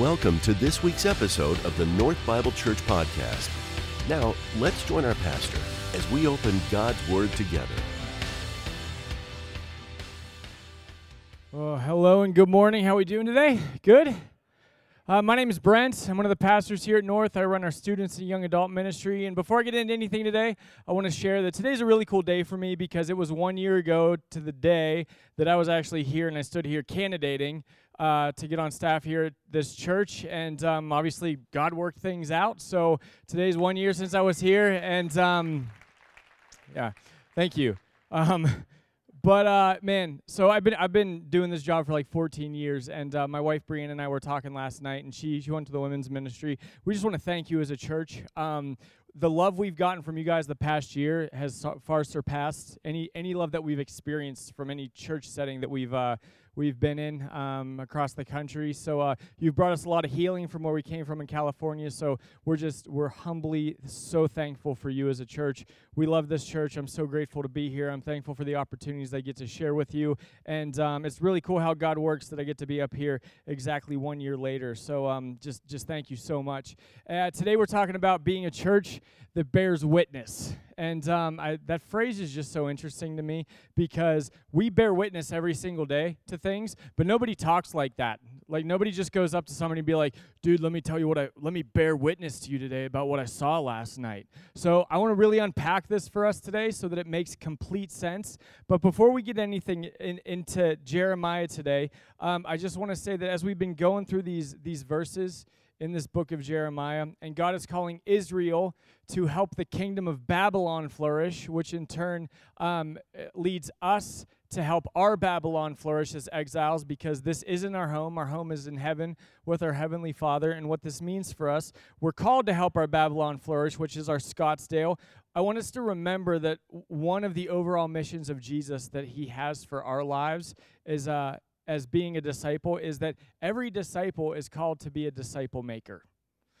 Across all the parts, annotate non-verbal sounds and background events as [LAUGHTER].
Welcome to this week's episode of the North Bible Church Podcast. Now, let's join our pastor as we open God's Word together. Well, hello and good morning. How are we doing today? Good? Uh, my name is Brent. I'm one of the pastors here at North. I run our students and young adult ministry. And before I get into anything today, I want to share that today's a really cool day for me because it was one year ago to the day that I was actually here and I stood here candidating uh, to get on staff here at this church. And um, obviously, God worked things out. So today's one year since I was here. And um, yeah, thank you. Um, but uh, man, so I've been I've been doing this job for like 14 years, and uh, my wife Brianna and I were talking last night, and she she went to the women's ministry. We just want to thank you as a church. Um, the love we've gotten from you guys the past year has far surpassed any any love that we've experienced from any church setting that we've uh, we've been in um, across the country. So uh, you've brought us a lot of healing from where we came from in California. So we're just we're humbly so thankful for you as a church. We love this church. I'm so grateful to be here. I'm thankful for the opportunities I get to share with you, and um, it's really cool how God works that I get to be up here exactly one year later. So um, just just thank you so much. Uh, today we're talking about being a church that bears witness. And um, I, that phrase is just so interesting to me because we bear witness every single day to things, but nobody talks like that. Like nobody just goes up to somebody and be like, "Dude, let me tell you what I let me bear witness to you today about what I saw last night." So I want to really unpack this for us today so that it makes complete sense. But before we get anything in, into Jeremiah today, um, I just want to say that as we've been going through these these verses in this book of Jeremiah, and God is calling Israel to help the kingdom of Babylon flourish, which in turn um, leads us to help our Babylon flourish as exiles because this isn't our home. Our home is in heaven with our Heavenly Father. And what this means for us, we're called to help our Babylon flourish, which is our Scottsdale. I want us to remember that one of the overall missions of Jesus that He has for our lives is uh, as being a disciple is that every disciple is called to be a disciple maker.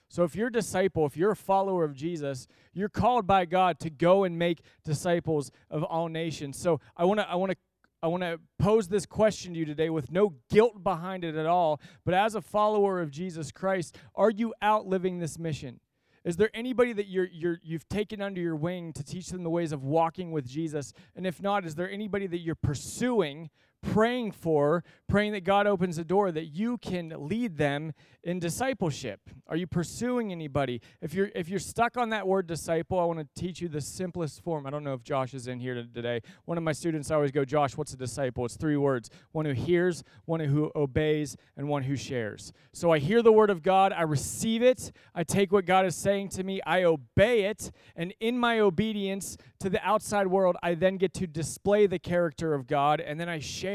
So if you're a disciple, if you're a follower of Jesus, you're called by God to go and make disciples of all nations. So I want to I want to I want to pose this question to you today with no guilt behind it at all, but as a follower of Jesus Christ, are you out living this mission? Is there anybody that you're, you're, you've taken under your wing to teach them the ways of walking with Jesus? And if not, is there anybody that you're pursuing praying for, praying that God opens the door that you can lead them in discipleship? Are you pursuing anybody? If you're if you're stuck on that word disciple, I want to teach you the simplest form. I don't know if Josh is in here today. One of my students I always go, "Josh, what's a disciple?" It's three words: one who hears, one who obeys, and one who shares. So I hear the word of God, I receive it, I take what God is saying to me, I obey it, and in my obedience to the outside world, I then get to display the character of God, and then I share.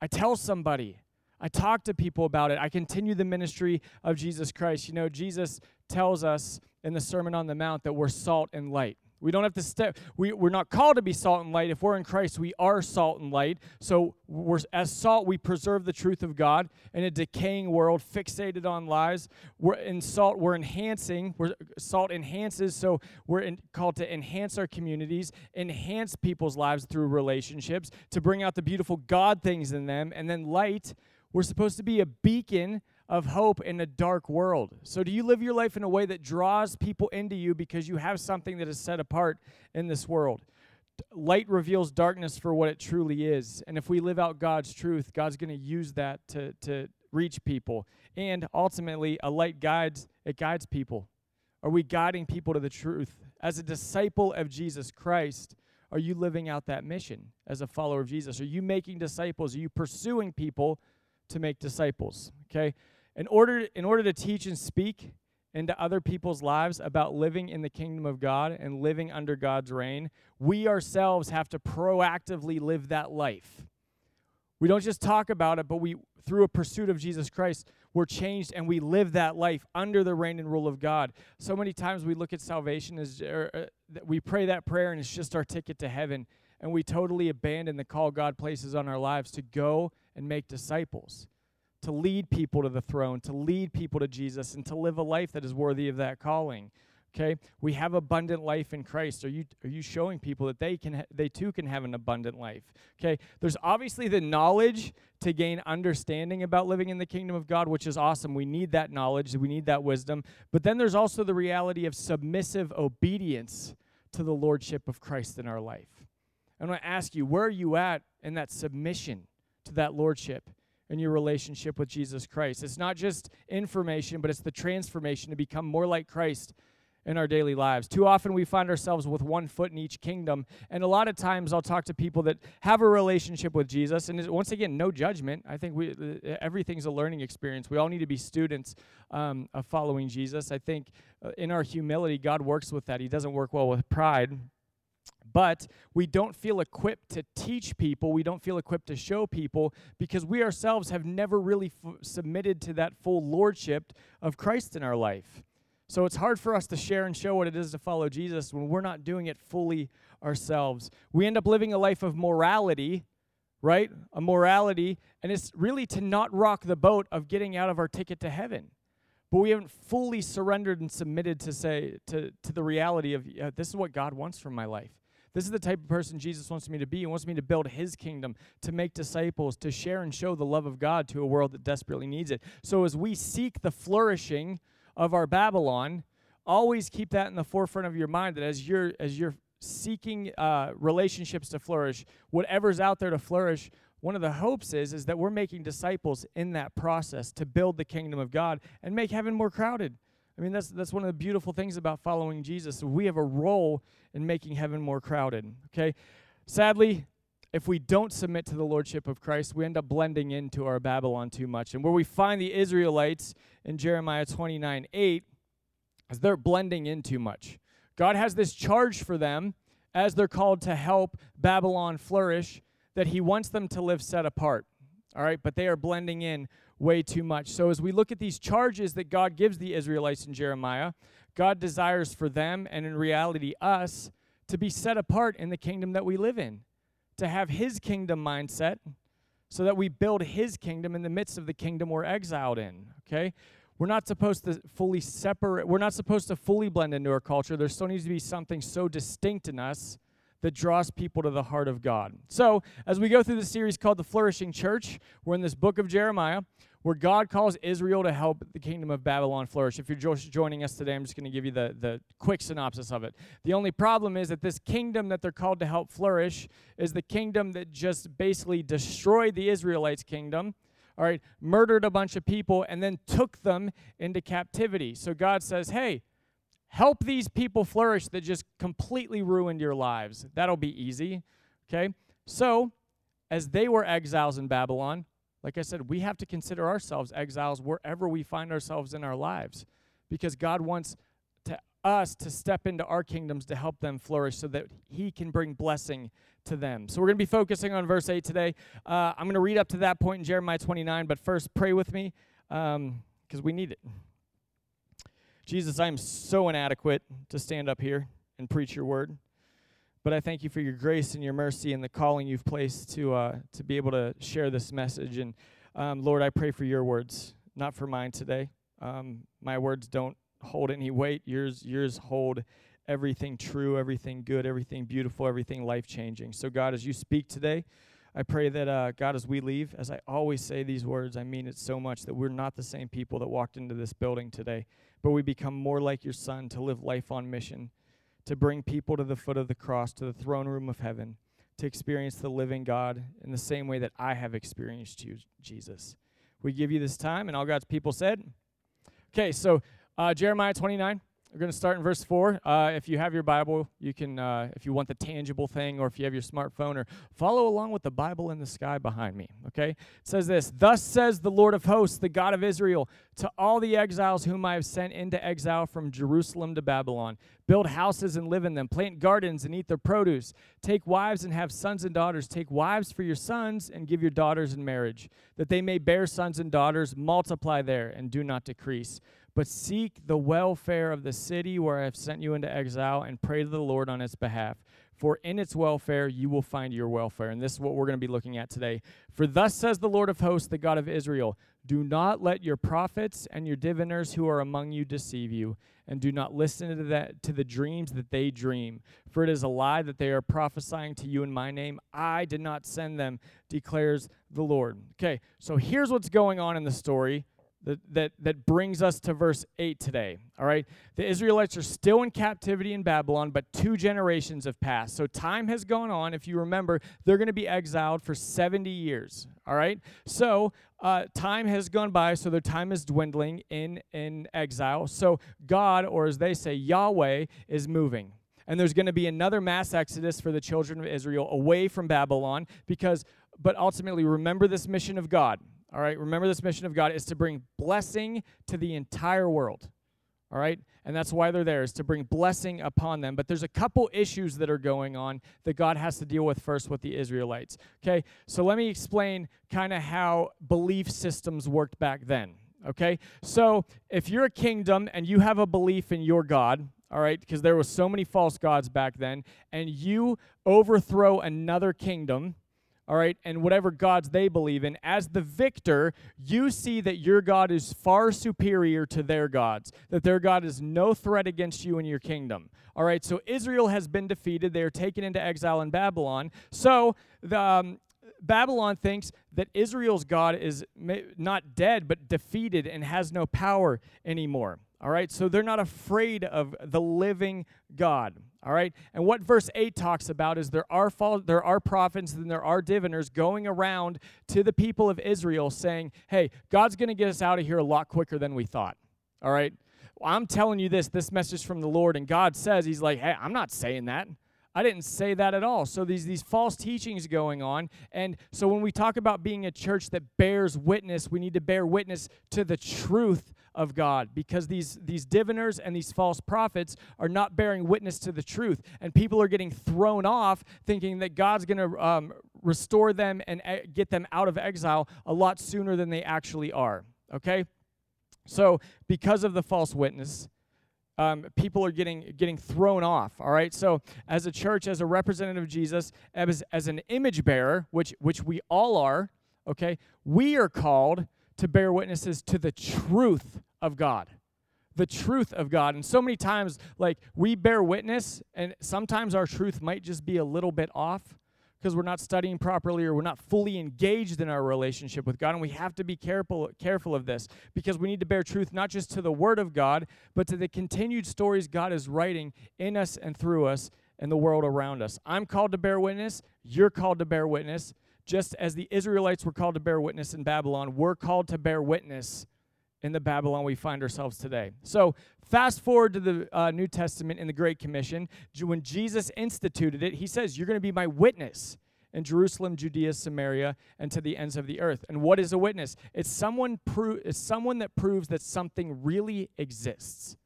I tell somebody. I talk to people about it. I continue the ministry of Jesus Christ. You know, Jesus tells us in the Sermon on the Mount that we're salt and light. We don't have to step. We, we're not called to be salt and light. If we're in Christ, we are salt and light. So we're as salt, we preserve the truth of God in a decaying world fixated on lies. We're in salt. We're enhancing. We're, salt enhances. So we're in, called to enhance our communities, enhance people's lives through relationships, to bring out the beautiful God things in them, and then light. We're supposed to be a beacon of hope in a dark world. So, do you live your life in a way that draws people into you because you have something that is set apart in this world? Light reveals darkness for what it truly is. And if we live out God's truth, God's going to use that to, to reach people. And ultimately, a light guides, it guides people. Are we guiding people to the truth? As a disciple of Jesus Christ, are you living out that mission as a follower of Jesus? Are you making disciples? Are you pursuing people to make disciples? Okay? In order, in order to teach and speak into other people's lives about living in the kingdom of God and living under God's reign, we ourselves have to proactively live that life. We don't just talk about it, but we, through a pursuit of Jesus Christ, we're changed and we live that life under the reign and rule of God. So many times we look at salvation as er, uh, we pray that prayer and it's just our ticket to heaven, and we totally abandon the call God places on our lives to go and make disciples to lead people to the throne, to lead people to Jesus, and to live a life that is worthy of that calling. Okay, we have abundant life in Christ. Are you are you showing people that they can ha- they too can have an abundant life? Okay, there's obviously the knowledge to gain understanding about living in the kingdom of God, which is awesome. We need that knowledge, we need that wisdom. But then there's also the reality of submissive obedience to the lordship of Christ in our life. I want to ask you, where are you at in that submission to that lordship? In your relationship with Jesus Christ. It's not just information, but it's the transformation to become more like Christ in our daily lives. Too often we find ourselves with one foot in each kingdom. And a lot of times I'll talk to people that have a relationship with Jesus. And once again, no judgment. I think we, everything's a learning experience. We all need to be students um, of following Jesus. I think uh, in our humility, God works with that. He doesn't work well with pride. But we don't feel equipped to teach people. We don't feel equipped to show people because we ourselves have never really f- submitted to that full lordship of Christ in our life. So it's hard for us to share and show what it is to follow Jesus when we're not doing it fully ourselves. We end up living a life of morality, right? A morality, and it's really to not rock the boat of getting out of our ticket to heaven. But we haven't fully surrendered and submitted to say to, to the reality of uh, this is what God wants from my life. This is the type of person Jesus wants me to be. He wants me to build his kingdom, to make disciples, to share and show the love of God to a world that desperately needs it. So as we seek the flourishing of our Babylon, always keep that in the forefront of your mind that as you're as you're seeking uh, relationships to flourish, whatever's out there to flourish, one of the hopes is is that we're making disciples in that process to build the kingdom of God and make heaven more crowded. I mean, that's that's one of the beautiful things about following Jesus. We have a role in making heaven more crowded. Okay, sadly, if we don't submit to the lordship of Christ, we end up blending into our Babylon too much. And where we find the Israelites in Jeremiah 29 8 is they're blending in too much. God has this charge for them as they're called to help Babylon flourish that he wants them to live set apart. All right, but they are blending in way too much. So as we look at these charges that God gives the Israelites in Jeremiah, God desires for them and in reality us to be set apart in the kingdom that we live in to have his kingdom mindset so that we build his kingdom in the midst of the kingdom we're exiled in, okay? We're not supposed to fully separate, we're not supposed to fully blend into our culture. There still needs to be something so distinct in us that draws people to the heart of God. So, as we go through the series called The Flourishing Church, we're in this book of Jeremiah where God calls Israel to help the kingdom of Babylon flourish. If you're just joining us today, I'm just going to give you the, the quick synopsis of it. The only problem is that this kingdom that they're called to help flourish is the kingdom that just basically destroyed the Israelites' kingdom. All right, murdered a bunch of people and then took them into captivity. So God says, hey, help these people flourish that just completely ruined your lives. That'll be easy. Okay? So, as they were exiles in Babylon, like I said, we have to consider ourselves exiles wherever we find ourselves in our lives because God wants to us to step into our kingdoms to help them flourish so that he can bring blessing to them. So we're going to be focusing on verse 8 today. Uh, I'm going to read up to that point in Jeremiah 29, but first pray with me because um, we need it. Jesus, I am so inadequate to stand up here and preach your word. But I thank you for your grace and your mercy and the calling you've placed to uh, to be able to share this message. And um, Lord, I pray for your words, not for mine today. Um, my words don't hold any weight. Yours yours hold everything true, everything good, everything beautiful, everything life changing. So God, as you speak today. I pray that, uh, God, as we leave, as I always say these words, I mean it so much that we're not the same people that walked into this building today, but we become more like your Son to live life on mission to bring people to the foot of the cross, to the throne room of heaven, to experience the living God in the same way that I have experienced you, Jesus. We give you this time, and all God's people said. Okay, so uh, Jeremiah 29. We're going to start in verse 4. Uh, if you have your Bible, you can, uh, if you want the tangible thing, or if you have your smartphone, or follow along with the Bible in the sky behind me. Okay? It says this Thus says the Lord of hosts, the God of Israel, to all the exiles whom I have sent into exile from Jerusalem to Babylon build houses and live in them, plant gardens and eat their produce, take wives and have sons and daughters, take wives for your sons and give your daughters in marriage, that they may bear sons and daughters, multiply there and do not decrease but seek the welfare of the city where I have sent you into exile and pray to the Lord on its behalf. for in its welfare you will find your welfare. And this is what we're going to be looking at today. For thus says the Lord of hosts, the God of Israel Do not let your prophets and your diviners who are among you deceive you, and do not listen to, that, to the dreams that they dream. For it is a lie that they are prophesying to you in my name. I did not send them, declares the Lord. Okay, so here's what's going on in the story that, that, that brings us to verse 8 today. All right. The Israelites are still in captivity in Babylon, but two generations have passed. So time has gone on. If you remember, they're going to be exiled for 70 years. All right. So uh, time has gone by, so their time is dwindling in, in exile. So God, or as they say, Yahweh, is moving. And there's going to be another mass exodus for the children of Israel away from Babylon because, but ultimately, remember this mission of God all right, remember this mission of God is to bring blessing to the entire world. All right? And that's why they're there, is to bring blessing upon them. But there's a couple issues that are going on that God has to deal with first with the Israelites. Okay? So let me explain kind of how belief systems worked back then. Okay? So if you're a kingdom and you have a belief in your God, all right, because there was so many false gods back then, and you overthrow another kingdom, all right, and whatever gods they believe in, as the victor, you see that your God is far superior to their gods, that their God is no threat against you and your kingdom. All right, so Israel has been defeated. They are taken into exile in Babylon. So the, um, Babylon thinks that Israel's God is not dead, but defeated and has no power anymore. All right, so they're not afraid of the living God. All right, and what verse 8 talks about is there are there are prophets and there are diviners going around to the people of Israel saying, hey, God's going to get us out of here a lot quicker than we thought. All right, well, I'm telling you this, this message from the Lord, and God says, He's like, hey, I'm not saying that. I didn't say that at all. So these these false teachings going on. And so when we talk about being a church that bears witness, we need to bear witness to the truth of God because these these diviners and these false prophets are not bearing witness to the truth. And people are getting thrown off thinking that God's going to um, restore them and e- get them out of exile a lot sooner than they actually are. Okay? So, because of the false witness, um, people are getting getting thrown off. All right. So as a church, as a representative of Jesus, as, as an image bearer, which which we all are, okay, we are called to bear witnesses to the truth of God. The truth of God. And so many times, like we bear witness, and sometimes our truth might just be a little bit off because we're not studying properly or we're not fully engaged in our relationship with God. And we have to be careful, careful of this because we need to bear truth not just to the Word of God, but to the continued stories God is writing in us and through us and the world around us. I'm called to bear witness. You're called to bear witness. Just as the Israelites were called to bear witness in Babylon, we're called to bear witness in the Babylon we find ourselves today. So, fast forward to the uh, New Testament in the Great Commission. When Jesus instituted it, he says, You're going to be my witness in Jerusalem, Judea, Samaria, and to the ends of the earth. And what is a witness? It's someone, pro- it's someone that proves that something really exists.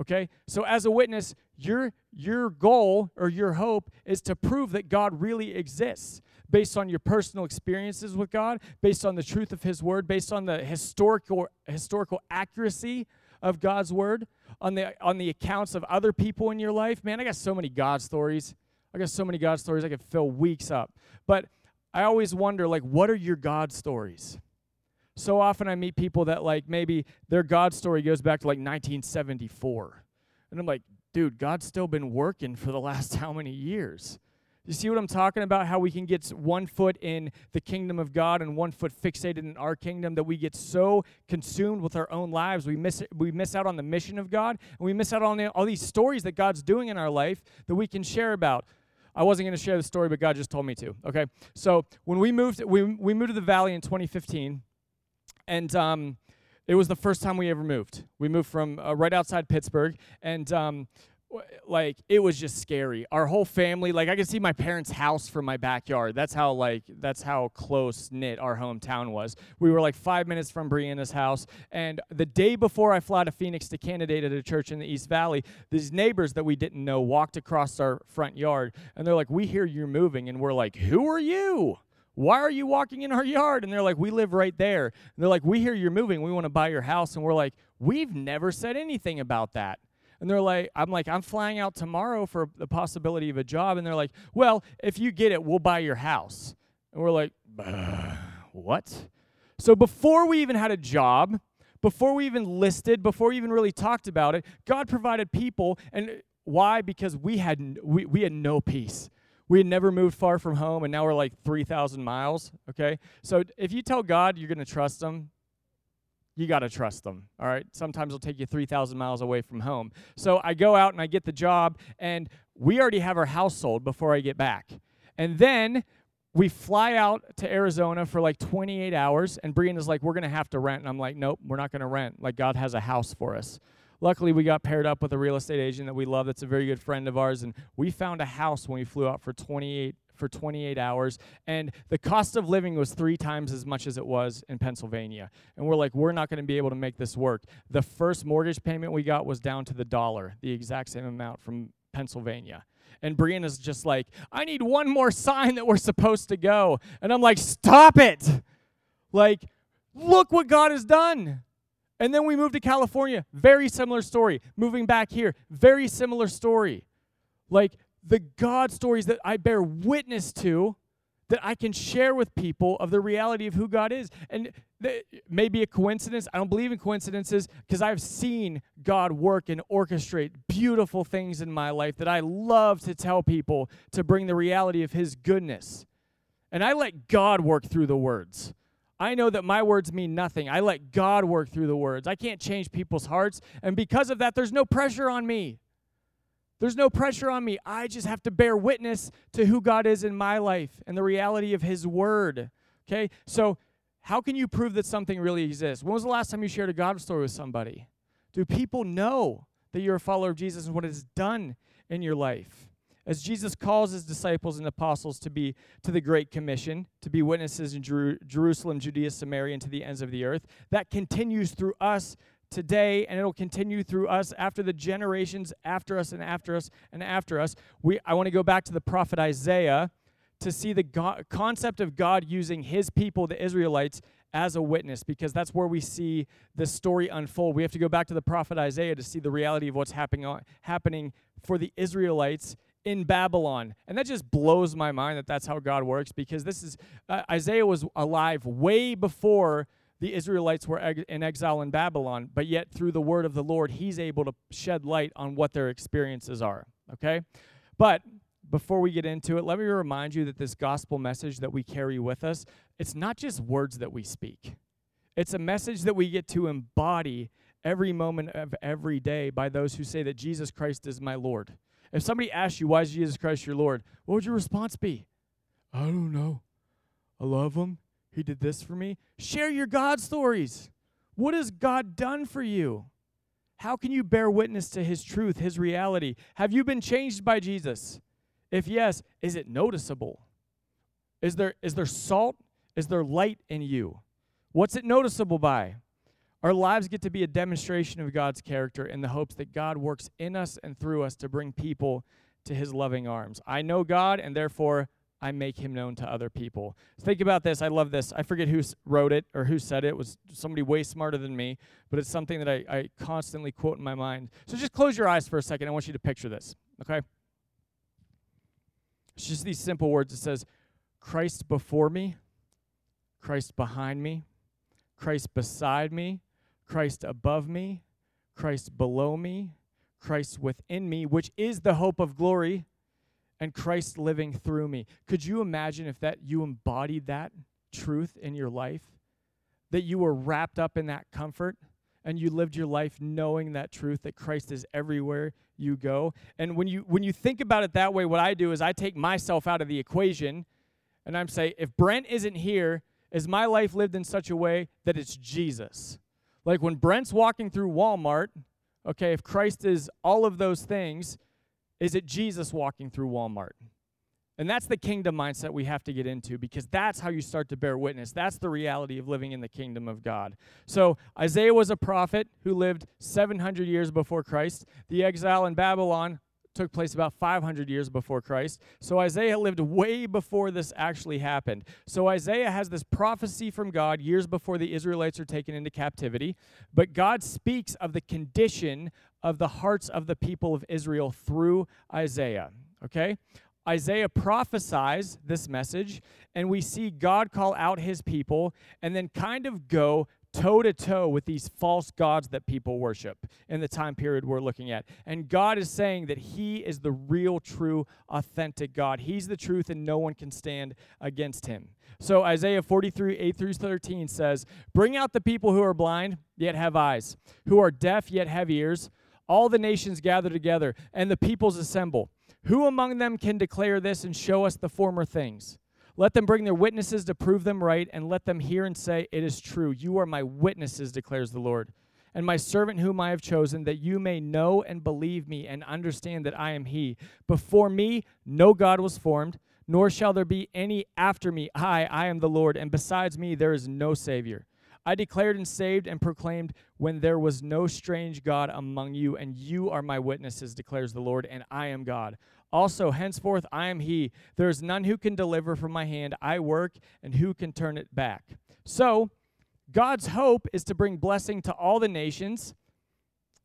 Okay? So as a witness, your your goal or your hope is to prove that God really exists based on your personal experiences with God, based on the truth of his word, based on the historical historical accuracy of God's word, on the on the accounts of other people in your life. Man, I got so many God stories. I got so many God stories I could fill weeks up. But I always wonder like what are your God stories? So often I meet people that like maybe their God story goes back to like 1974. And I'm like, dude, God's still been working for the last [LAUGHS] how many years? You see what I'm talking about? How we can get one foot in the kingdom of God and one foot fixated in our kingdom that we get so consumed with our own lives. We miss, we miss out on the mission of God and we miss out on all these stories that God's doing in our life that we can share about. I wasn't going to share the story, but God just told me to. Okay. So when we moved, we, we moved to the valley in 2015, and um, it was the first time we ever moved. We moved from uh, right outside Pittsburgh, and um, like it was just scary our whole family like i could see my parents house from my backyard that's how like that's how close knit our hometown was we were like five minutes from brianna's house and the day before i fly to phoenix to candidate at a church in the east valley these neighbors that we didn't know walked across our front yard and they're like we hear you're moving and we're like who are you why are you walking in our yard? And they're like, we live right there. And they're like, we hear you're moving. We want to buy your house. And we're like, we've never said anything about that. And they're like, I'm like, I'm flying out tomorrow for the possibility of a job. And they're like, well, if you get it, we'll buy your house. And we're like, what? So before we even had a job, before we even listed, before we even really talked about it, God provided people. And why? Because we had we, we had no peace. We had never moved far from home, and now we're like 3,000 miles. Okay? So if you tell God you're going to trust Him, you got to trust them. All right. Sometimes it'll take you 3,000 miles away from home. So I go out and I get the job, and we already have our house sold before I get back. And then we fly out to Arizona for like 28 hours, and Brianna's like, We're going to have to rent. And I'm like, Nope, we're not going to rent. Like, God has a house for us. Luckily, we got paired up with a real estate agent that we love that's a very good friend of ours, and we found a house when we flew out for 28 for 28 hours and the cost of living was three times as much as it was in pennsylvania. And we're like we're not going to be able to make this work. The first mortgage payment we got was down to the dollar the exact same amount from pennsylvania. And brianna's just like i need one more sign that we're supposed to go. And i'm like stop it! Like look what god has done. And then we moved to California. Very similar story. Moving back here, very similar story. Like the God stories that I bear witness to, that I can share with people of the reality of who God is. And th- maybe a coincidence. I don't believe in coincidences because I've seen God work and orchestrate beautiful things in my life that I love to tell people to bring the reality of His goodness. And I let God work through the words. I know that my words mean nothing. I let God work through the words. I can't change people's hearts. And because of that, there's no pressure on me. There's no pressure on me. I just have to bear witness to who God is in my life and the reality of His Word. Okay? So, how can you prove that something really exists? When was the last time you shared a God story with somebody? Do people know that you're a follower of Jesus and what it has done in your life? as Jesus calls his disciples and apostles to be to the great commission, to be witnesses in Jer- Jerusalem, Judea, Samaria, and to the ends of the earth. That continues through us today, and it'll continue through us after the generations after us and after us and after us. We, I want to go back to the prophet Isaiah to see the God, concept of God using his people, the Israelites, as a witness, because that's where we see the story unfold. We have to go back to the prophet Isaiah to see the reality of what's happening, happening for the Israelites in Babylon. And that just blows my mind that that's how God works because this is uh, Isaiah was alive way before the Israelites were in exile in Babylon, but yet through the word of the Lord, he's able to shed light on what their experiences are. Okay? But before we get into it, let me remind you that this gospel message that we carry with us, it's not just words that we speak. It's a message that we get to embody every moment of every day by those who say that Jesus Christ is my Lord. If somebody asks you, why is Jesus Christ your Lord? What would your response be? I don't know. I love him. He did this for me. Share your God stories. What has God done for you? How can you bear witness to his truth, his reality? Have you been changed by Jesus? If yes, is it noticeable? Is there, is there salt? Is there light in you? What's it noticeable by? Our lives get to be a demonstration of God's character in the hopes that God works in us and through us to bring people to his loving arms. I know God, and therefore I make him known to other people. think about this. I love this. I forget who wrote it or who said it. It was somebody way smarter than me, but it's something that I, I constantly quote in my mind. So just close your eyes for a second. I want you to picture this, okay? It's just these simple words. It says, Christ before me, Christ behind me, Christ beside me, Christ above me, Christ below me, Christ within me, which is the hope of glory, and Christ living through me. Could you imagine if that you embodied that truth in your life? That you were wrapped up in that comfort and you lived your life knowing that truth that Christ is everywhere you go. And when you when you think about it that way, what I do is I take myself out of the equation and I'm say if Brent isn't here, is my life lived in such a way that it's Jesus? Like when Brent's walking through Walmart, okay, if Christ is all of those things, is it Jesus walking through Walmart? And that's the kingdom mindset we have to get into because that's how you start to bear witness. That's the reality of living in the kingdom of God. So, Isaiah was a prophet who lived 700 years before Christ. The exile in Babylon took place about 500 years before Christ. So Isaiah lived way before this actually happened. So Isaiah has this prophecy from God years before the Israelites are taken into captivity. But God speaks of the condition of the hearts of the people of Israel through Isaiah. Okay? Isaiah prophesies this message, and we see God call out his people and then kind of go toe to toe with these false gods that people worship in the time period we're looking at. And God is saying that He is the real, true, authentic God. He's the truth, and no one can stand against Him. So Isaiah 43, 8 through 13 says, Bring out the people who are blind, yet have eyes, who are deaf, yet have ears. All the nations gather together, and the peoples assemble. Who among them can declare this and show us the former things? Let them bring their witnesses to prove them right, and let them hear and say, It is true. You are my witnesses, declares the Lord, and my servant whom I have chosen, that you may know and believe me and understand that I am He. Before me, no God was formed, nor shall there be any after me. I, I am the Lord, and besides me, there is no Savior. I declared and saved and proclaimed when there was no strange God among you, and you are my witnesses, declares the Lord, and I am God. Also, henceforth I am he. There is none who can deliver from my hand. I work, and who can turn it back? So, God's hope is to bring blessing to all the nations,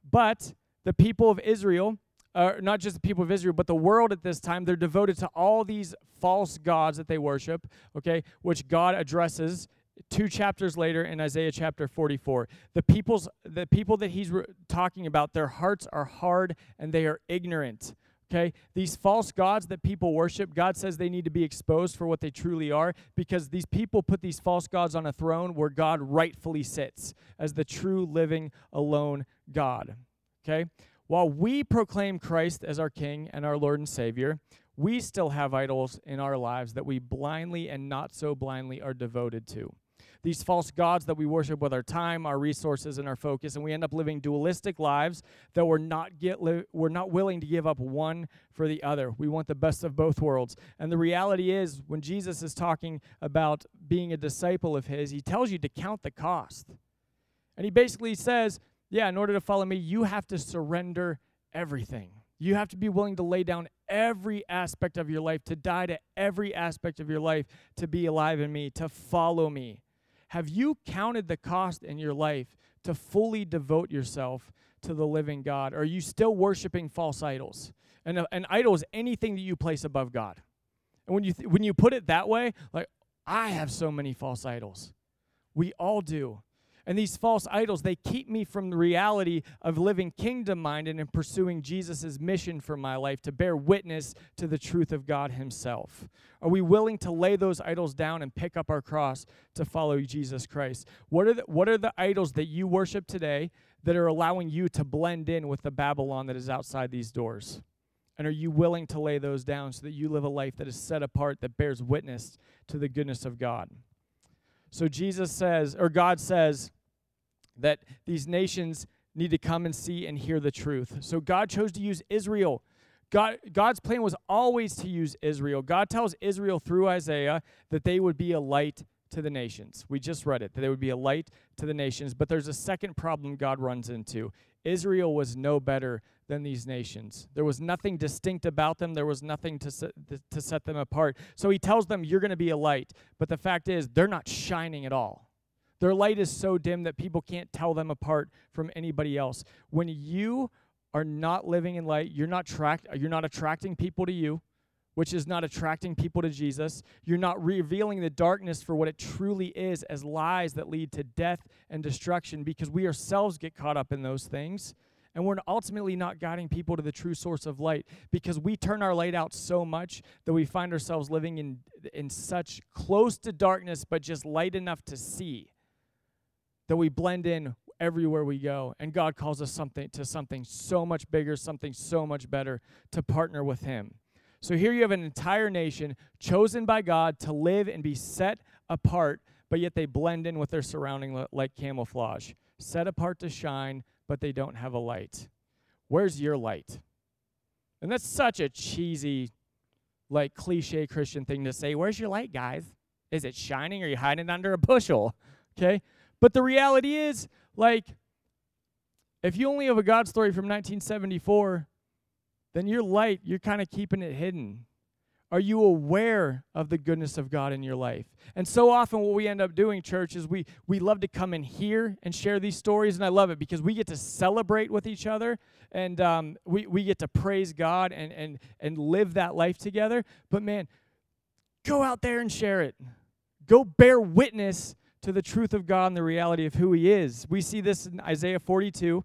but the people of Israel, uh, not just the people of Israel, but the world at this time, they're devoted to all these false gods that they worship, okay, which God addresses two chapters later in Isaiah chapter 44. The people's the people that he's re- talking about, their hearts are hard and they are ignorant. Okay? These false gods that people worship, God says they need to be exposed for what they truly are because these people put these false gods on a throne where God rightfully sits as the true, living, alone God. Okay? While we proclaim Christ as our King and our Lord and Savior, we still have idols in our lives that we blindly and not so blindly are devoted to these false gods that we worship with our time, our resources, and our focus, and we end up living dualistic lives that we're not get li- we're not willing to give up one for the other. We want the best of both worlds. And the reality is, when Jesus is talking about being a disciple of His, He tells you to count the cost, and He basically says, "Yeah, in order to follow Me, you have to surrender everything." You have to be willing to lay down every aspect of your life, to die to every aspect of your life, to be alive in me, to follow me. Have you counted the cost in your life to fully devote yourself to the living God? Are you still worshiping false idols? And uh, an idol is anything that you place above God. And when you th- when you put it that way, like I have so many false idols. We all do. And these false idols, they keep me from the reality of living kingdom minded and pursuing Jesus' mission for my life to bear witness to the truth of God Himself. Are we willing to lay those idols down and pick up our cross to follow Jesus Christ? What are the, what are the idols that you worship today that are allowing you to blend in with the Babylon that is outside these doors? And are you willing to lay those down so that you live a life that is set apart, that bears witness to the goodness of God? So Jesus says, or God says, that these nations need to come and see and hear the truth. So God chose to use Israel. God, God's plan was always to use Israel. God tells Israel through Isaiah that they would be a light to the nations. We just read it, that they would be a light to the nations. But there's a second problem God runs into. Israel was no better than these nations. There was nothing distinct about them, there was nothing to to set them apart. So he tells them, You're going to be a light. But the fact is, they're not shining at all. Their light is so dim that people can't tell them apart from anybody else. When you are not living in light, you're not tract, you're not attracting people to you, which is not attracting people to Jesus. You're not revealing the darkness for what it truly is as lies that lead to death and destruction because we ourselves get caught up in those things. And we're ultimately not guiding people to the true source of light because we turn our light out so much that we find ourselves living in, in such close to darkness, but just light enough to see that we blend in everywhere we go. And god calls us something to something so much bigger something so much better to partner with him. So here you have an entire nation chosen by god to live and be set apart but yet they blend in with their surrounding like camouflage. Set apart to shine but they don't have a light. Where's your light? And that's such a cheesy like cliche christian thing to say. Where's your light guys? Is it shining? Or are you hiding under a bushel? Okay but the reality is, like, if you only have a God story from 1974, then your light, you're kind of keeping it hidden. Are you aware of the goodness of God in your life? And so often, what we end up doing, church, is we, we love to come in here and share these stories. And I love it because we get to celebrate with each other and um, we, we get to praise God and, and, and live that life together. But man, go out there and share it. Go bear witness to the truth of God and the reality of who He is. We see this in Isaiah 42,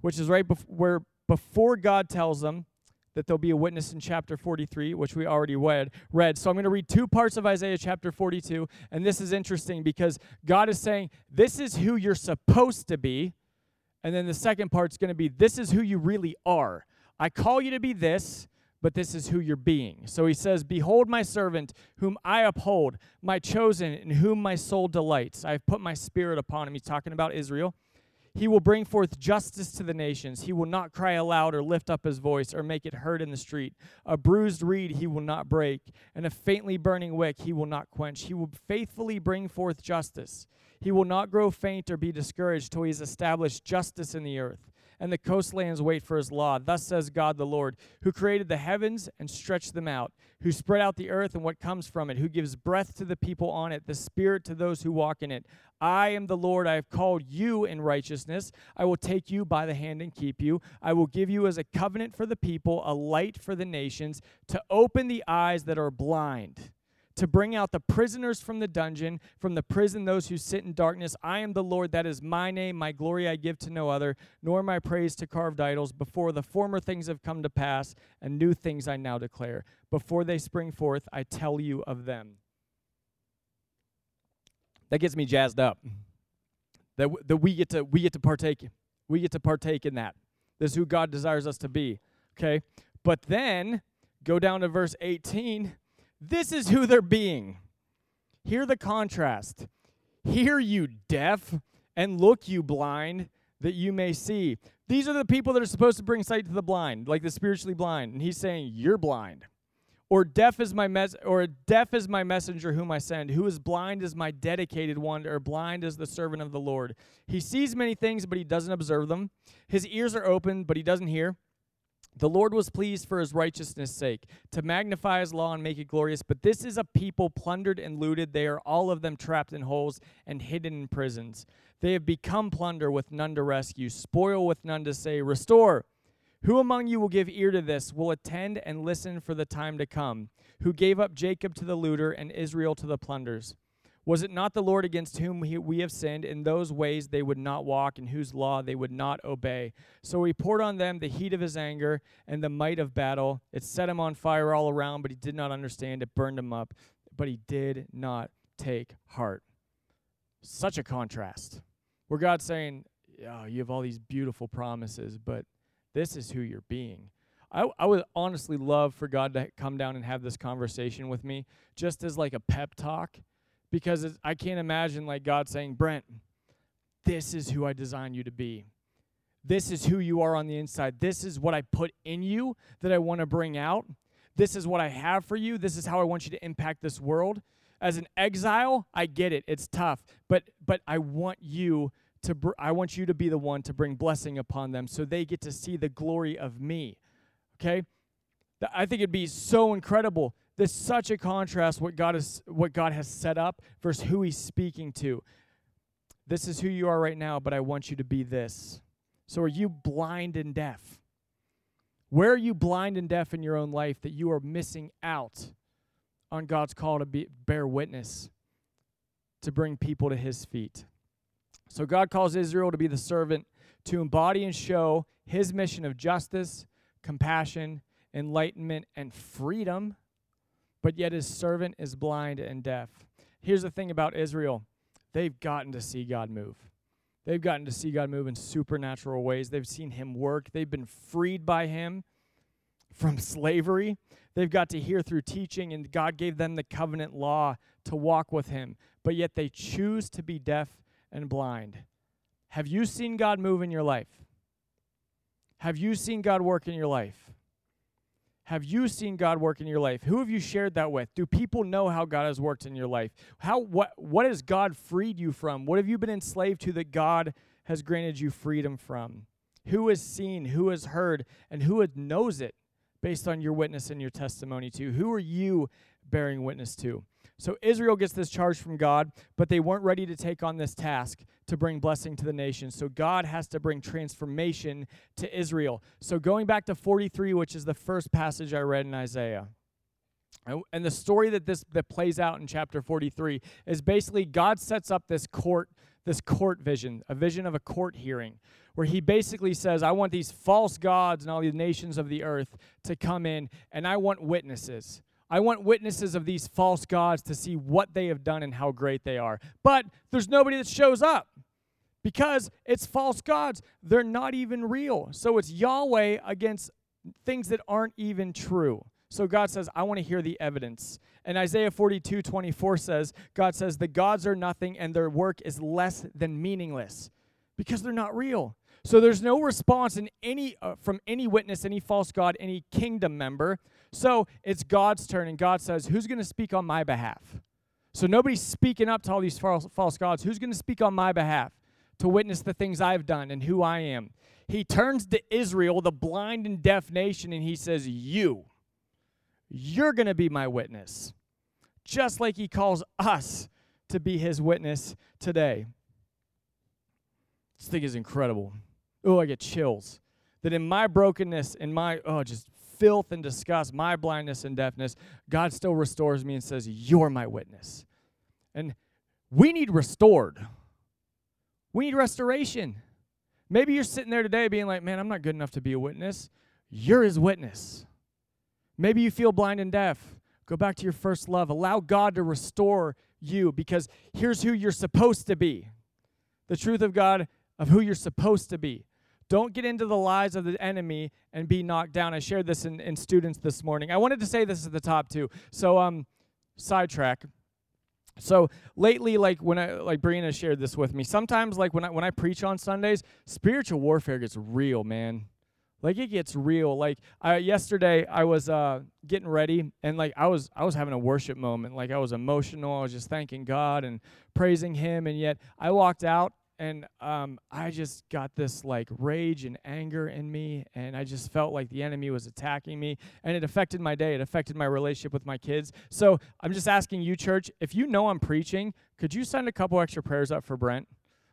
which is right bef- where before God tells them, that there'll be a witness in chapter 43, which we already read. read. So I'm going to read two parts of Isaiah chapter 42, and this is interesting because God is saying, This is who you're supposed to be. And then the second part's going to be, This is who you really are. I call you to be this, but this is who you're being. So he says, Behold my servant, whom I uphold, my chosen, in whom my soul delights. I have put my spirit upon him. He's talking about Israel. He will bring forth justice to the nations. He will not cry aloud or lift up his voice or make it heard in the street. A bruised reed he will not break, and a faintly burning wick he will not quench. He will faithfully bring forth justice. He will not grow faint or be discouraged till he has established justice in the earth and the coastlands wait for his law. Thus says God the Lord, who created the heavens and stretched them out, who spread out the earth and what comes from it, who gives breath to the people on it, the spirit to those who walk in it. I am the Lord. I have called you in righteousness. I will take you by the hand and keep you. I will give you as a covenant for the people, a light for the nations, to open the eyes that are blind to bring out the prisoners from the dungeon, from the prison those who sit in darkness. I am the Lord, that is my name. My glory I give to no other, nor my praise to carved idols. Before the former things have come to pass, and new things I now declare. Before they spring forth, I tell you of them. That gets me jazzed up. That, that we get to we get to partake we get to partake in that. This is who God desires us to be. Okay? But then go down to verse 18 this is who they're being. Hear the contrast. Hear you deaf, and look you blind, that you may see. These are the people that are supposed to bring sight to the blind, like the spiritually blind. And he's saying, You're blind. Or deaf is my mes- or deaf is my messenger whom I send. Who is blind is my dedicated one, or blind is the servant of the Lord. He sees many things, but he doesn't observe them. His ears are open, but he doesn't hear. The Lord was pleased for his righteousness' sake, to magnify his law and make it glorious. But this is a people plundered and looted. They are all of them trapped in holes and hidden in prisons. They have become plunder with none to rescue, spoil with none to say, Restore. Who among you will give ear to this, will attend and listen for the time to come? Who gave up Jacob to the looter and Israel to the plunders? Was it not the Lord against whom we have sinned? In those ways they would not walk, in whose law they would not obey. So he poured on them the heat of his anger and the might of battle. It set him on fire all around, but he did not understand. It burned him up, but he did not take heart. Such a contrast. Where God's saying, oh, You have all these beautiful promises, but this is who you're being. I, I would honestly love for God to come down and have this conversation with me just as like a pep talk because I can't imagine like God saying, Brent, this is who I designed you to be. This is who you are on the inside. This is what I put in you that I want to bring out. This is what I have for you. This is how I want you to impact this world. As an exile, I get it. It's tough, but but I want you to br- I want you to be the one to bring blessing upon them so they get to see the glory of me. Okay? I think it'd be so incredible there's such a contrast what God is what God has set up versus who he's speaking to. This is who you are right now, but I want you to be this. So are you blind and deaf? Where are you blind and deaf in your own life that you are missing out on God's call to be, bear witness, to bring people to his feet? So God calls Israel to be the servant, to embody and show his mission of justice, compassion, enlightenment, and freedom but yet his servant is blind and deaf. Here's the thing about Israel they've gotten to see God move. They've gotten to see God move in supernatural ways. They've seen him work. They've been freed by him from slavery. They've got to hear through teaching, and God gave them the covenant law to walk with him. But yet they choose to be deaf and blind. Have you seen God move in your life? Have you seen God work in your life? Have you seen God work in your life? Who have you shared that with? Do people know how God has worked in your life? How what what has God freed you from? What have you been enslaved to that God has granted you freedom from? Who has seen, who has heard, and who knows it based on your witness and your testimony to? Who are you bearing witness to? So Israel gets this charge from God, but they weren't ready to take on this task to bring blessing to the nation. So God has to bring transformation to Israel. So going back to 43, which is the first passage I read in Isaiah. And the story that this that plays out in chapter 43 is basically God sets up this court this court vision, a vision of a court hearing where he basically says, I want these false gods and all the nations of the earth to come in and I want witnesses. I want witnesses of these false gods to see what they have done and how great they are. But there's nobody that shows up because it's false gods. They're not even real. So it's Yahweh against things that aren't even true. So God says, I want to hear the evidence. And Isaiah 42 24 says, God says, the gods are nothing and their work is less than meaningless because they're not real. So there's no response in any uh, from any witness, any false god, any kingdom member. So it's God's turn, and God says, "Who's going to speak on my behalf?" So nobody's speaking up to all these false, false gods. Who's going to speak on my behalf to witness the things I've done and who I am? He turns to Israel, the blind and deaf nation, and he says, "You, you're going to be my witness," just like he calls us to be his witness today. This thing is incredible. Oh, I get chills. That in my brokenness, in my, oh, just filth and disgust, my blindness and deafness, God still restores me and says, You're my witness. And we need restored. We need restoration. Maybe you're sitting there today being like, Man, I'm not good enough to be a witness. You're his witness. Maybe you feel blind and deaf. Go back to your first love. Allow God to restore you because here's who you're supposed to be. The truth of God of who you're supposed to be. Don't get into the lies of the enemy and be knocked down. I shared this in, in students this morning. I wanted to say this at the top too. So um sidetrack. So lately, like when I like Brianna shared this with me, sometimes like when I when I preach on Sundays, spiritual warfare gets real, man. Like it gets real. Like I, yesterday, I was uh, getting ready, and like I was I was having a worship moment. Like I was emotional. I was just thanking God and praising Him, and yet I walked out and um, I just got this like rage and anger in me, and I just felt like the enemy was attacking me, and it affected my day. It affected my relationship with my kids. So I'm just asking you, church, if you know I'm preaching, could you send a couple extra prayers up for Brent?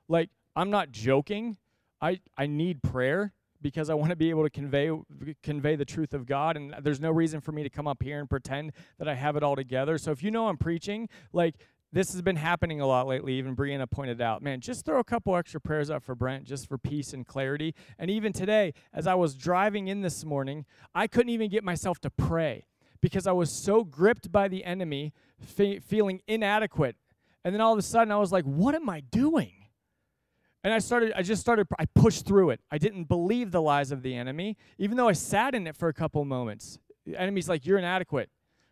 Like I'm not joking. I I need prayer because I want to be able to convey convey the truth of God and there's no reason for me to come up here and pretend that I have it all together. So if you know I'm preaching, like this has been happening a lot lately. Even Brianna pointed out, man, just throw a couple extra prayers up for Brent just for peace and clarity. And even today, as I was driving in this morning, I couldn't even get myself to pray because I was so gripped by the enemy, fe- feeling inadequate. And then all of a sudden, I was like, what am I doing? And I started, I just started, I pushed through it. I didn't believe the lies of the enemy, even though I sat in it for a couple moments. The enemy's like, you're inadequate.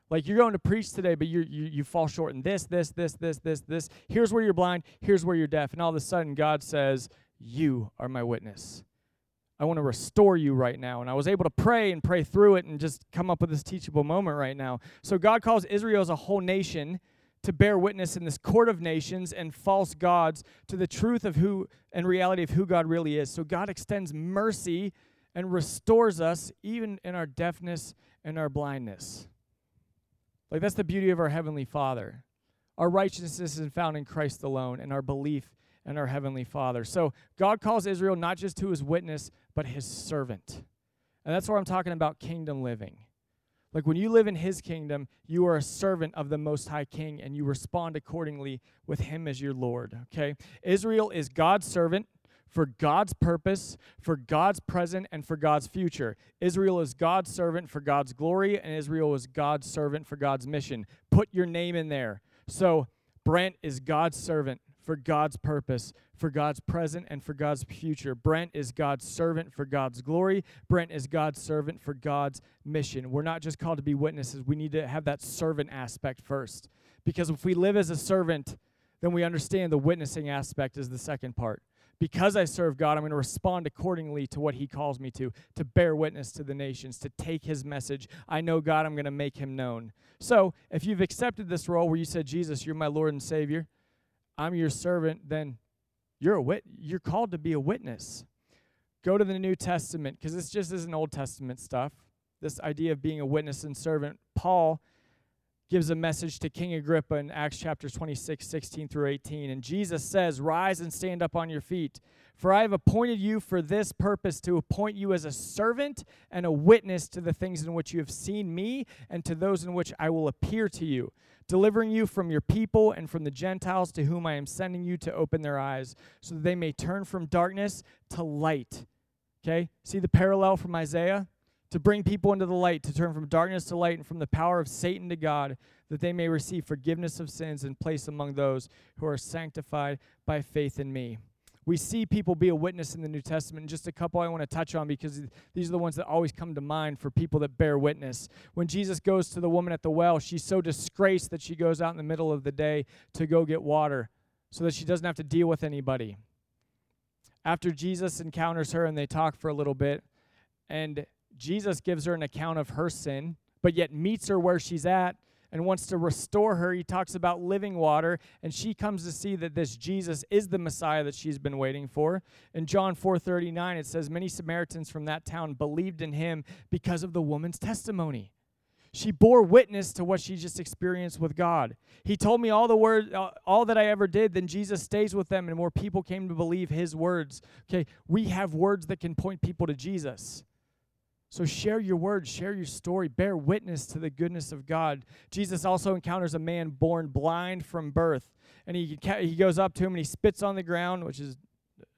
Like you're going to preach today, but you you you fall short in this, this, this, this, this, this. Here's where you're blind. Here's where you're deaf. And all of a sudden, God says, "You are my witness. I want to restore you right now." And I was able to pray and pray through it and just come up with this teachable moment right now. So God calls Israel as a whole nation to bear witness in this court of nations and false gods to the truth of who and reality of who God really is. So God extends mercy and restores us even in our deafness and our blindness. Like that's the beauty of our Heavenly Father. Our righteousness is found in Christ alone and our belief in our Heavenly Father. So God calls Israel not just to his witness, but his servant. And that's where I'm talking about kingdom living. Like when you live in his kingdom, you are a servant of the Most High King and you respond accordingly with him as your Lord. Okay? Israel is God's servant for God's purpose, for God's present, and for God's future. Israel is God's servant for God's glory, and Israel is God's servant for God's mission. Put your name in there. So, Brent is God's servant for God's purpose, for God's present, and for God's future. Brent is God's servant for God's glory. Brent is God's servant for God's mission. We're not just called to be witnesses, we need to have that servant aspect first. Because if we live as a servant, then we understand the witnessing aspect is the second part because I serve God, I'm going to respond accordingly to what He calls me to, to bear witness to the nations, to take His message. I know God, I'm going to make Him known. So, if you've accepted this role where you said, Jesus, you're my Lord and Savior, I'm your servant, then you're a wit- you're called to be a witness. Go to the New Testament because this just isn't Old Testament stuff. this idea of being a witness and servant, Paul gives a message to King Agrippa in Acts chapter 26, 16 through 18. And Jesus says, Rise and stand up on your feet. For I have appointed you for this purpose to appoint you as a servant and a witness to the things in which you have seen me and to those in which I will appear to you, delivering you from your people and from the Gentiles to whom I am sending you to open their eyes, so that they may turn from darkness to light. Okay? See the parallel from Isaiah? To bring people into the light, to turn from darkness to light and from the power of Satan to God, that they may receive forgiveness of sins and place among those who are sanctified by faith in me we see people be a witness in the New Testament. And just a couple I want to touch on because these are the ones that always come to mind for people that bear witness. When Jesus goes to the woman at the well, she's so disgraced that she goes out in the middle of the day to go get water so that she doesn't have to deal with anybody. After Jesus encounters her and they talk for a little bit, and Jesus gives her an account of her sin, but yet meets her where she's at and wants to restore her. He talks about living water, and she comes to see that this Jesus is the Messiah that she's been waiting for. In John 4:39 it says many Samaritans from that town believed in him because of the woman's testimony. She bore witness to what she just experienced with God. He told me all the word uh, all that I ever did, then Jesus stays with them and more people came to believe his words. Okay, we have words that can point people to Jesus. So share your words, share your story, bear witness to the goodness of God. Jesus also encounters a man born blind from birth, and he he goes up to him and he spits on the ground, which is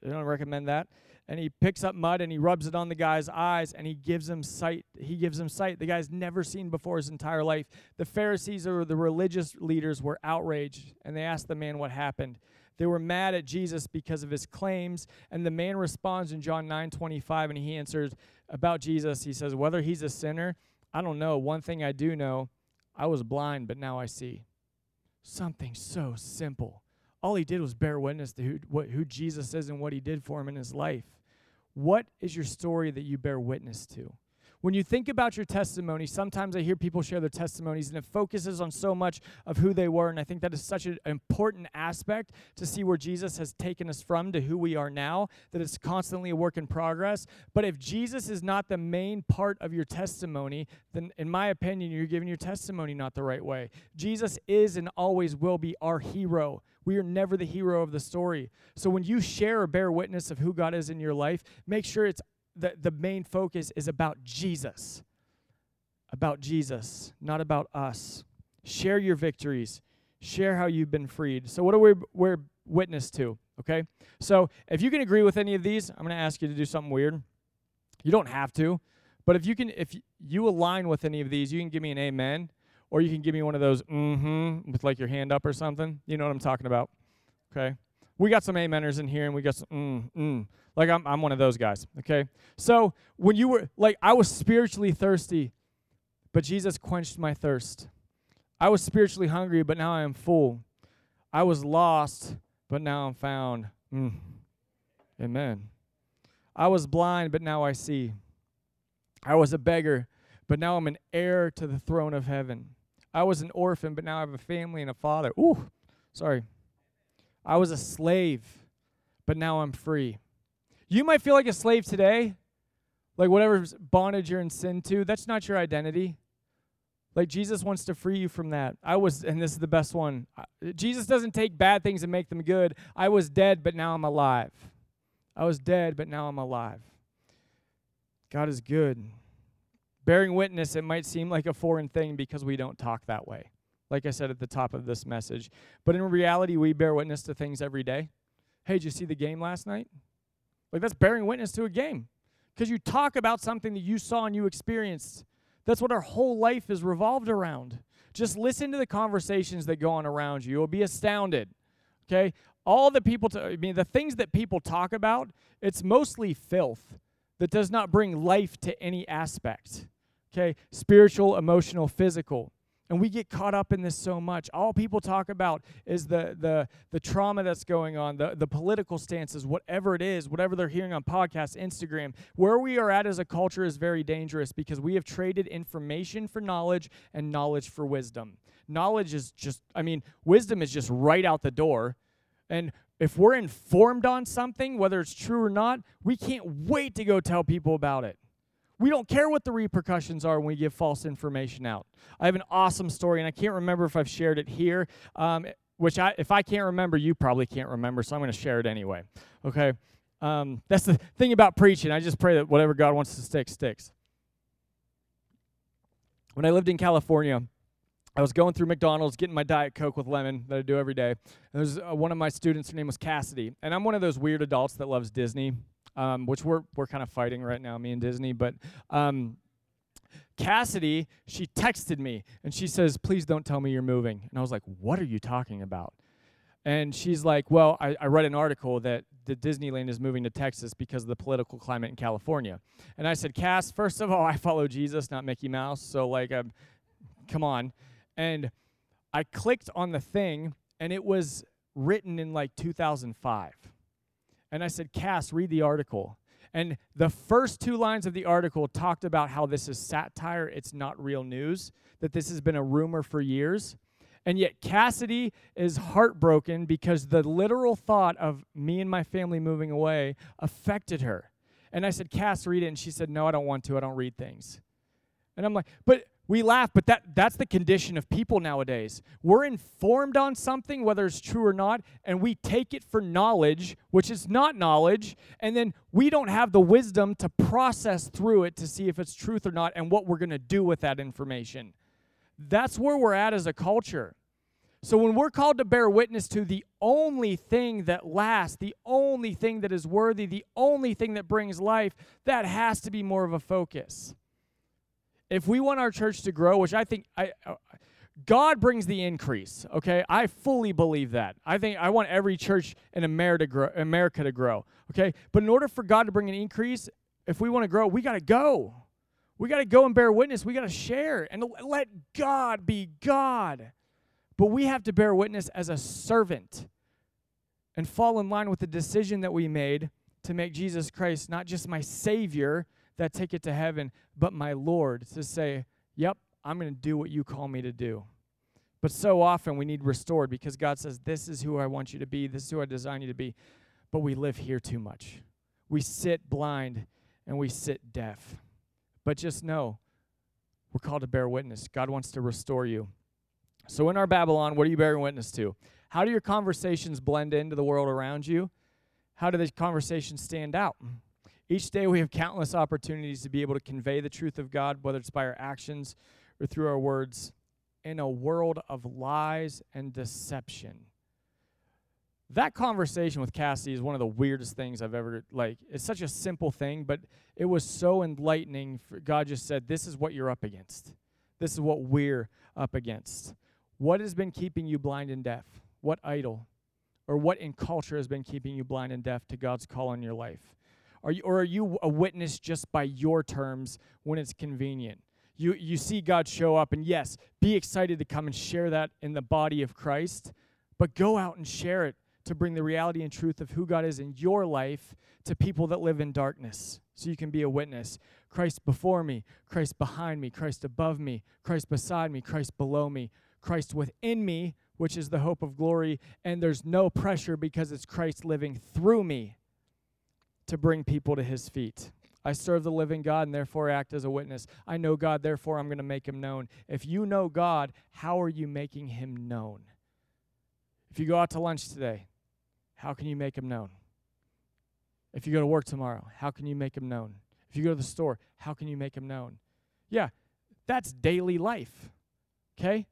I don't recommend that. And he picks up mud and he rubs it on the guy's eyes and he gives him sight. He gives him sight. The guy's never seen before his entire life. The Pharisees or the religious leaders were outraged and they asked the man what happened. They were mad at Jesus because of his claims, and the man responds in John 9 25, and he answers about Jesus. He says, Whether he's a sinner, I don't know. One thing I do know I was blind, but now I see. Something so simple. All he did was bear witness to who, what, who Jesus is and what he did for him in his life. What is your story that you bear witness to? When you think about your testimony, sometimes I hear people share their testimonies and it focuses on so much of who they were. And I think that is such an important aspect to see where Jesus has taken us from to who we are now, that it's constantly a work in progress. But if Jesus is not the main part of your testimony, then in my opinion, you're giving your testimony not the right way. Jesus is and always will be our hero. We are never the hero of the story. So when you share or bear witness of who God is in your life, make sure it's the, the main focus is about Jesus. About Jesus, not about us. Share your victories. Share how you've been freed. So, what are we we're witness to? Okay? So, if you can agree with any of these, I'm going to ask you to do something weird. You don't have to, but if you can, if you align with any of these, you can give me an amen, or you can give me one of those mm-hmm with like your hand up or something. You know what I'm talking about? Okay? We got some ameners in here, and we got some mm, mm. Like I'm, I'm one of those guys, okay? So when you were, like, I was spiritually thirsty, but Jesus quenched my thirst. I was spiritually hungry, but now I am full. I was lost, but now I'm found. Mm. Amen. I was blind, but now I see. I was a beggar, but now I'm an heir to the throne of heaven. I was an orphan, but now I have a family and a father. Ooh, sorry. I was a slave, but now I'm free. You might feel like a slave today, like whatever bondage you're in sin to, that's not your identity. Like Jesus wants to free you from that. I was, and this is the best one. Jesus doesn't take bad things and make them good. I was dead, but now I'm alive. I was dead, but now I'm alive. God is good. Bearing witness, it might seem like a foreign thing because we don't talk that way, like I said at the top of this message. But in reality, we bear witness to things every day. Hey, did you see the game last night? Like that's bearing witness to a game. Because you talk about something that you saw and you experienced. That's what our whole life is revolved around. Just listen to the conversations that go on around you. You'll be astounded. Okay? All the people, I mean, the things that people talk about, it's mostly filth that does not bring life to any aspect. Okay? Spiritual, emotional, physical. And we get caught up in this so much. All people talk about is the the the trauma that's going on, the, the political stances, whatever it is, whatever they're hearing on podcasts, Instagram. Where we are at as a culture is very dangerous because we have traded information for knowledge and knowledge for wisdom. Knowledge is just, I mean, wisdom is just right out the door. And if we're informed on something, whether it's true or not, we can't wait to go tell people about it. We don't care what the repercussions are when we give false information out. I have an awesome story, and I can't remember if I've shared it here. Um, which I, if I can't remember, you probably can't remember, so I'm going to share it anyway. Okay? Um, that's the thing about preaching. I just pray that whatever God wants to stick, sticks. When I lived in California, I was going through McDonald's getting my Diet Coke with lemon that I do every day. And there's uh, one of my students, her name was Cassidy. And I'm one of those weird adults that loves Disney, um, which we're, we're kind of fighting right now, me and Disney. But um, Cassidy, she texted me and she says, Please don't tell me you're moving. And I was like, What are you talking about? And she's like, Well, I, I read an article that the Disneyland is moving to Texas because of the political climate in California. And I said, Cass, first of all, I follow Jesus, not Mickey Mouse. So, like, um, come on. And I clicked on the thing, and it was written in like 2005. And I said, Cass, read the article. And the first two lines of the article talked about how this is satire, it's not real news, that this has been a rumor for years. And yet, Cassidy is heartbroken because the literal thought of me and my family moving away affected her. And I said, Cass, read it. And she said, No, I don't want to. I don't read things. And I'm like, But we laugh, but that, that's the condition of people nowadays. We're informed on something, whether it's true or not, and we take it for knowledge, which is not knowledge, and then we don't have the wisdom to process through it to see if it's truth or not and what we're going to do with that information. That's where we're at as a culture. So when we're called to bear witness to the only thing that lasts, the only thing that is worthy, the only thing that brings life, that has to be more of a focus if we want our church to grow, which I think I, uh, God brings the increase. Okay, I fully believe that. I think I want every church in America to grow. America to grow. Okay, but in order for God to bring an increase, if we want to grow, we got to go. We got to go and bear witness. We got to share and let God be God. But we have to bear witness as a servant and fall in line with the decision that we made to make Jesus Christ not just my Savior, that ticket to heaven, but my Lord to say, Yep, I'm going to do what you call me to do. But so often we need restored because God says, This is who I want you to be, this is who I design you to be. But we live here too much. We sit blind and we sit deaf. But just know, we're called to bear witness. God wants to restore you. So, in our Babylon, what are you bearing witness to? How do your conversations blend into the world around you? How do these conversations stand out? Each day we have countless opportunities to be able to convey the truth of God, whether it's by our actions or through our words, in a world of lies and deception. That conversation with Cassie is one of the weirdest things I've ever like. It's such a simple thing, but it was so enlightening. God just said, "This is what you're up against. This is what we're up against. What has been keeping you blind and deaf? What idol, or what in culture has been keeping you blind and deaf to God's call on your life?" Are you, or are you a witness just by your terms when it's convenient? You, you see God show up, and yes, be excited to come and share that in the body of Christ, but go out and share it to bring the reality and truth of who God is in your life to people that live in darkness so you can be a witness. Christ before me, Christ behind me, Christ above me, Christ beside me, Christ below me, Christ within me, which is the hope of glory, and there's no pressure because it's Christ living through me to bring people to his feet. I serve the living God and therefore act as a witness. I know God, therefore I'm going to make him known. If you know God, how are you making him known? If you go out to lunch today, how can you make him known? If you go to work tomorrow, how can you make him known? If you go to the store, how can you make him known? Yeah, that's daily life. Okay?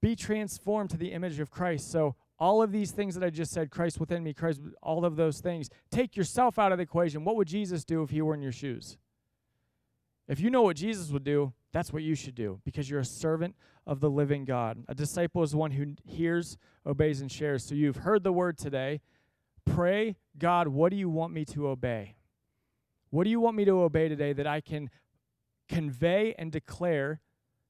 Be transformed to the image of Christ. So all of these things that I just said, Christ within me, Christ, all of those things, take yourself out of the equation. What would Jesus do if he were in your shoes? If you know what Jesus would do, that's what you should do because you're a servant of the living God. A disciple is one who hears, obeys, and shares. So you've heard the word today. Pray, God, what do you want me to obey? What do you want me to obey today that I can convey and declare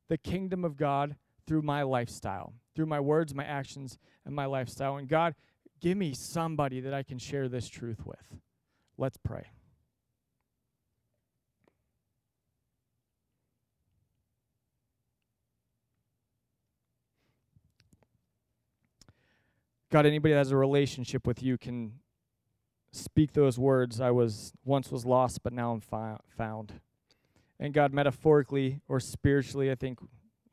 the kingdom of God through my lifestyle, through my words, my actions, and my lifestyle. And God, give me somebody that I can share this truth with. Let's pray. God, anybody that has a relationship with you can speak those words. I was once was lost, but now I'm fi- found. And God, metaphorically or spiritually, I think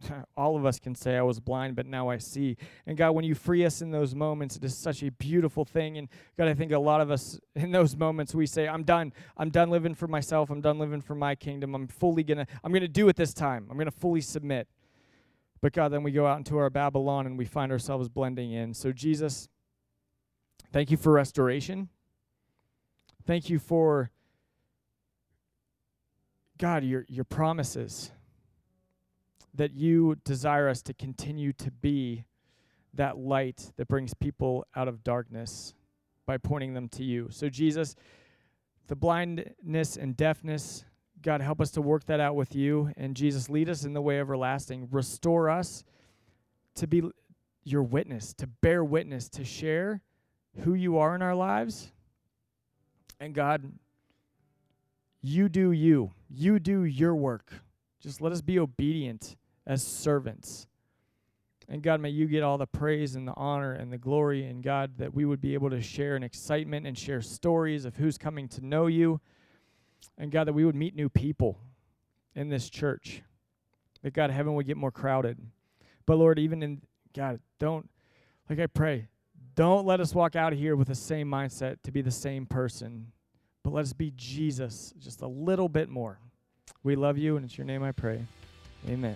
[LAUGHS] all of us can say, I was blind, but now I see. And God, when you free us in those moments, it is such a beautiful thing. And God, I think a lot of us [LAUGHS] in those moments, we say, I'm done. I'm done living for myself. I'm done living for my kingdom. I'm fully going to, I'm going to do it this time. I'm going to fully submit. But God, then we go out into our Babylon and we find ourselves blending in. So, Jesus, thank you for restoration. Thank you for, God, your, your promises that you desire us to continue to be that light that brings people out of darkness by pointing them to you. So, Jesus, the blindness and deafness, God, help us to work that out with you. And Jesus, lead us in the way everlasting. Restore us to be your witness, to bear witness, to share who you are in our lives. And God, you do you. You do your work. Just let us be obedient as servants. And God, may you get all the praise and the honor and the glory. And God, that we would be able to share an excitement and share stories of who's coming to know you. And God, that we would meet new people in this church. That God, heaven would get more crowded. But Lord, even in, God, don't, like I pray, don't let us walk out of here with the same mindset to be the same person. But let us be Jesus just a little bit more. We love you, and it's your name I pray. Amen.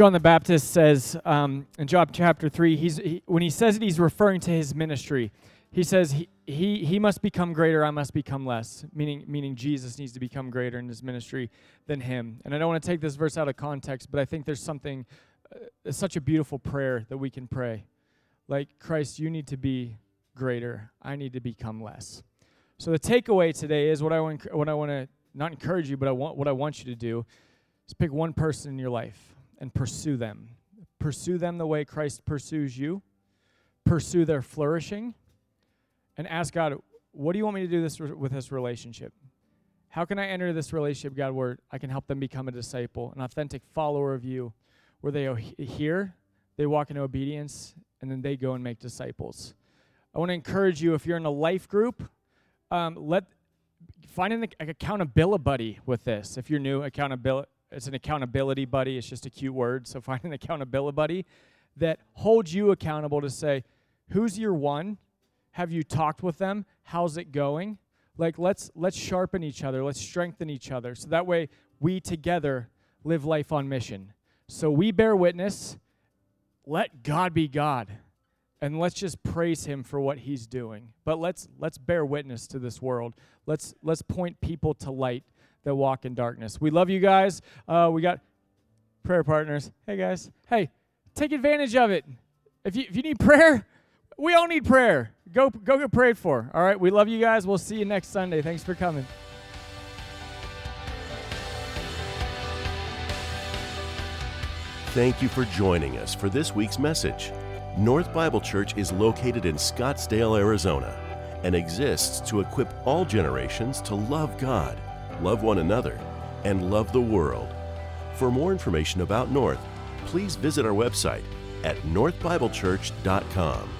John the Baptist says um, in John chapter 3, he's, he, when he says it, he's referring to his ministry. He says, he, he, he must become greater, I must become less, meaning, meaning Jesus needs to become greater in his ministry than him. And I don't want to take this verse out of context, but I think there's something, uh, such a beautiful prayer that we can pray. Like, Christ, you need to be greater, I need to become less. So the takeaway today is what I want, what I want to not encourage you, but I want what I want you to do is pick one person in your life and pursue them. Pursue them the way Christ pursues you. Pursue their flourishing and ask God, what do you want me to do this re- with this relationship? How can I enter this relationship, God, where I can help them become a disciple, an authentic follower of you, where they hear, they walk in obedience, and then they go and make disciples. I want to encourage you if you're in a life group, um, let find an accountability buddy with this. If you're new, accountability it's an accountability buddy. It's just a cute word. So [LAUGHS] find an accountability buddy that holds you accountable to say, who's your one? Have you talked with them? How's it going? Like let's let's sharpen each other. Let's strengthen each other. So that way we together live life on mission. So we bear witness. Let God be God. And let's just praise him for what he's doing. But let's let's bear witness to this world. Let's let's point people to light that walk in darkness. We love you guys. Uh, we got prayer partners. Hey, guys. Hey, take advantage of it. If you, if you need prayer, we all need prayer. Go, go get prayed for. All right. We love you guys. We'll see you next Sunday. Thanks for coming. Thank you for joining us for this week's message. North Bible Church is located in Scottsdale, Arizona, and exists to equip all generations to love God love one another, and love the world. For more information about North, please visit our website at northbiblechurch.com.